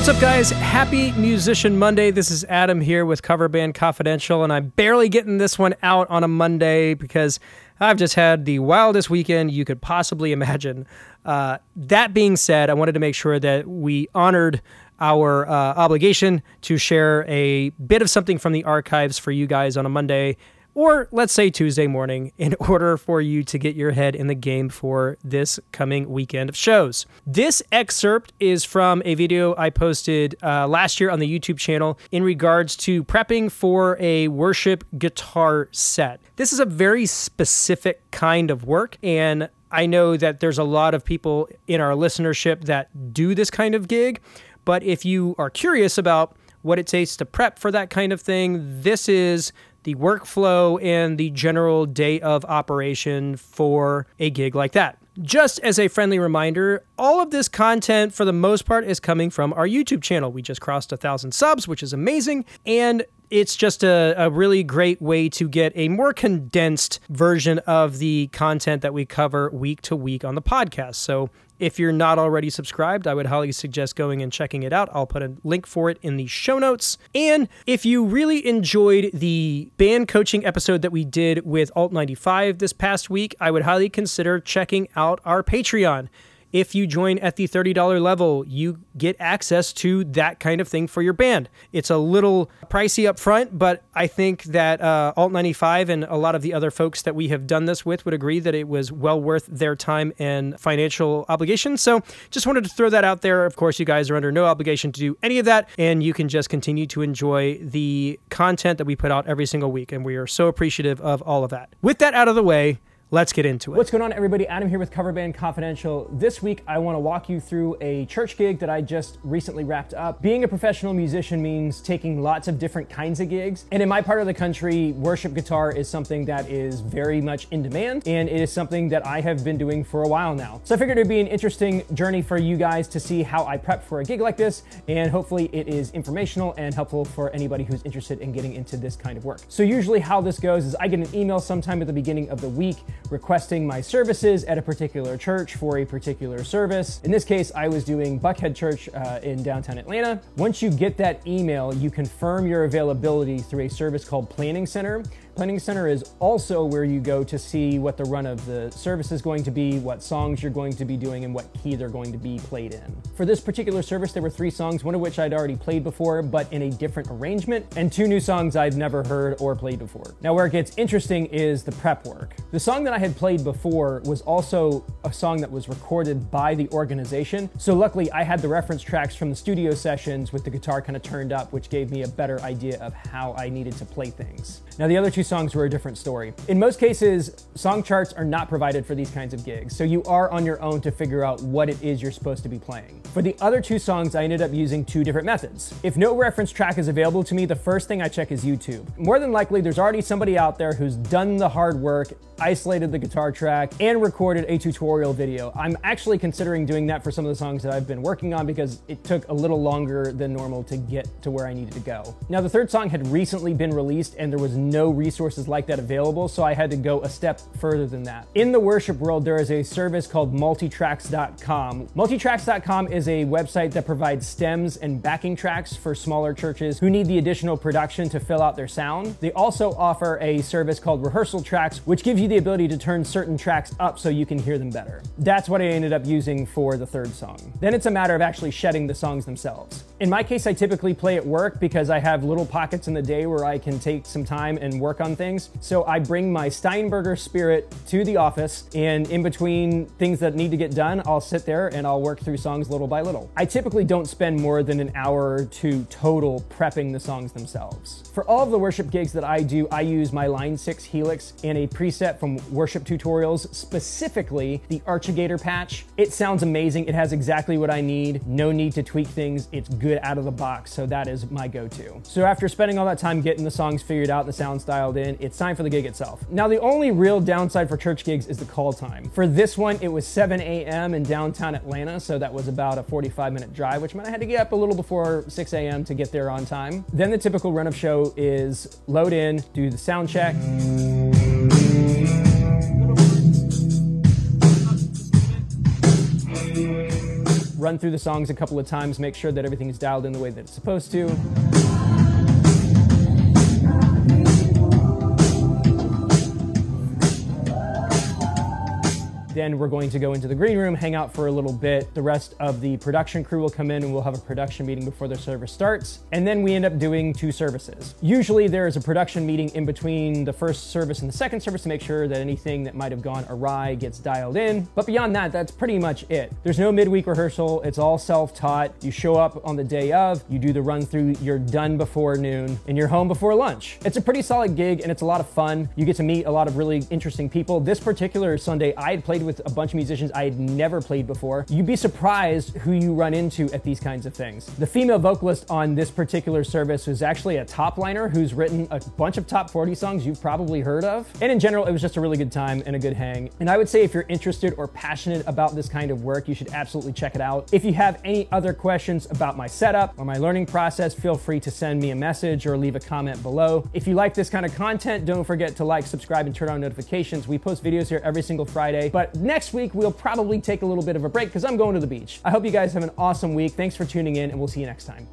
What's up, guys? Happy Musician Monday. This is Adam here with Cover Band Confidential, and I'm barely getting this one out on a Monday because I've just had the wildest weekend you could possibly imagine. Uh, that being said, I wanted to make sure that we honored our uh, obligation to share a bit of something from the archives for you guys on a Monday or let's say Tuesday morning, in order for you to get your head in the game for this coming weekend of shows. This excerpt is from a video I posted uh, last year on the YouTube channel in regards to prepping for a worship guitar set. This is a very specific kind of work, and I know that there's a lot of people in our listenership that do this kind of gig. But if you are curious about what it takes to prep for that kind of thing, this is the workflow and the general day of operation for a gig like that. Just as a friendly reminder, all of this content for the most part is coming from our YouTube channel. We just crossed a thousand subs, which is amazing. And it's just a, a really great way to get a more condensed version of the content that we cover week to week on the podcast. So if you're not already subscribed, I would highly suggest going and checking it out. I'll put a link for it in the show notes. And if you really enjoyed the band coaching episode that we did with Alt 95 this past week, I would highly consider checking out our Patreon. If you join at the $30 level, you get access to that kind of thing for your band. It's a little pricey up front, but I think that uh, Alt 95 and a lot of the other folks that we have done this with would agree that it was well worth their time and financial obligation. So just wanted to throw that out there. Of course, you guys are under no obligation to do any of that, and you can just continue to enjoy the content that we put out every single week. And we are so appreciative of all of that. With that out of the way, Let's get into it. What's going on, everybody? Adam here with Cover Band Confidential. This week, I want to walk you through a church gig that I just recently wrapped up. Being a professional musician means taking lots of different kinds of gigs. And in my part of the country, worship guitar is something that is very much in demand, and it is something that I have been doing for a while now. So I figured it'd be an interesting journey for you guys to see how I prep for a gig like this, and hopefully it is informational and helpful for anybody who's interested in getting into this kind of work. So usually how this goes is I get an email sometime at the beginning of the week requesting my services at a particular church for a particular service. In this case, I was doing Buckhead Church uh, in downtown Atlanta. Once you get that email, you confirm your availability through a service called Planning Center. Planning Center is also where you go to see what the run of the service is going to be, what songs you're going to be doing, and what key they're going to be played in. For this particular service, there were three songs, one of which I'd already played before, but in a different arrangement, and two new songs I've never heard or played before. Now, where it gets interesting is the prep work. The song that I had played before was also a song that was recorded by the organization, so luckily I had the reference tracks from the studio sessions with the guitar kind of turned up, which gave me a better idea of how I needed to play things. Now, the other two songs were a different story. In most cases, song charts are not provided for these kinds of gigs, so you are on your own to figure out what it is you're supposed to be playing. For the other two songs, I ended up using two different methods. If no reference track is available to me, the first thing I check is YouTube. More than likely, there's already somebody out there who's done the hard work, isolated the guitar track, and recorded a tutorial video. I'm actually considering doing that for some of the songs that I've been working on because it took a little longer than normal to get to where I needed to go. Now, the third song had recently been released and there was no resources like that available, so I had to go a step further than that. In the worship world, there is a service called multitracks.com. Multitracks.com is a website that provides stems and backing tracks for smaller churches who need the additional production to fill out their sound. They also offer a service called Rehearsal Tracks, which gives you the ability to turn certain tracks up so you can hear them better. That's what I ended up using for the third song. Then it's a matter of actually shedding the songs themselves. In my case, I typically play at work because I have little pockets in the day where I can take some time and work on things. So I bring my Steinberger spirit to the office, and in between things that need to get done, I'll sit there and I'll work through songs little by little. I typically don't spend more than an hour or two total prepping the songs themselves. For all of the worship gigs that I do, I use my Line 6 Helix and a preset from worship tutorials, specifically the Archigator patch. It sounds amazing. It has exactly what I need. No need to tweak things. It's good out of the box, so that is my go-to. So after spending all that time getting the songs figured out, and the sounds dialed in, it's time for the gig itself. Now the only real downside for church gigs is the call time. For this one, it was 7 a.m. in downtown Atlanta, so that was about a 45 minute drive, which meant I had to get up a little before 6 a.m. to get there on time. Then the typical run of show is load in, do the sound check. Run through the songs a couple of times, make sure that everything is dialed in the way that it's supposed to. Then we're going to go into the green room, hang out for a little bit. The rest of the production crew will come in and we'll have a production meeting before the service starts. And then we end up doing two services. Usually there is a production meeting in between the first service and the second service to make sure that anything that might have gone awry gets dialed in. But beyond that, that's pretty much it. There's no midweek rehearsal. It's all self-taught. You show up on the day of, you do the run through, you're done before noon, and you're home before lunch. It's a pretty solid gig and it's a lot of fun. You get to meet a lot of really interesting people. This particular Sunday, I had played played with a bunch of musicians I had never played before. You'd be surprised who you run into at these kinds of things. The female vocalist on this particular service was actually a top liner who's written a bunch of top 40 songs you've probably heard of. And in general, it was just a really good time and a good hang. And I would say if you're interested or passionate about this kind of work, you should absolutely check it out. If you have any other questions about my setup or my learning process, feel free to send me a message or leave a comment below. If you like this kind of content, don't forget to like, subscribe, and turn on notifications. We post videos here every single Friday. Next week, we'll probably take a little bit of a break because I'm going to the beach. I hope you guys have an awesome week. Thanks for tuning in, and we'll see you next time.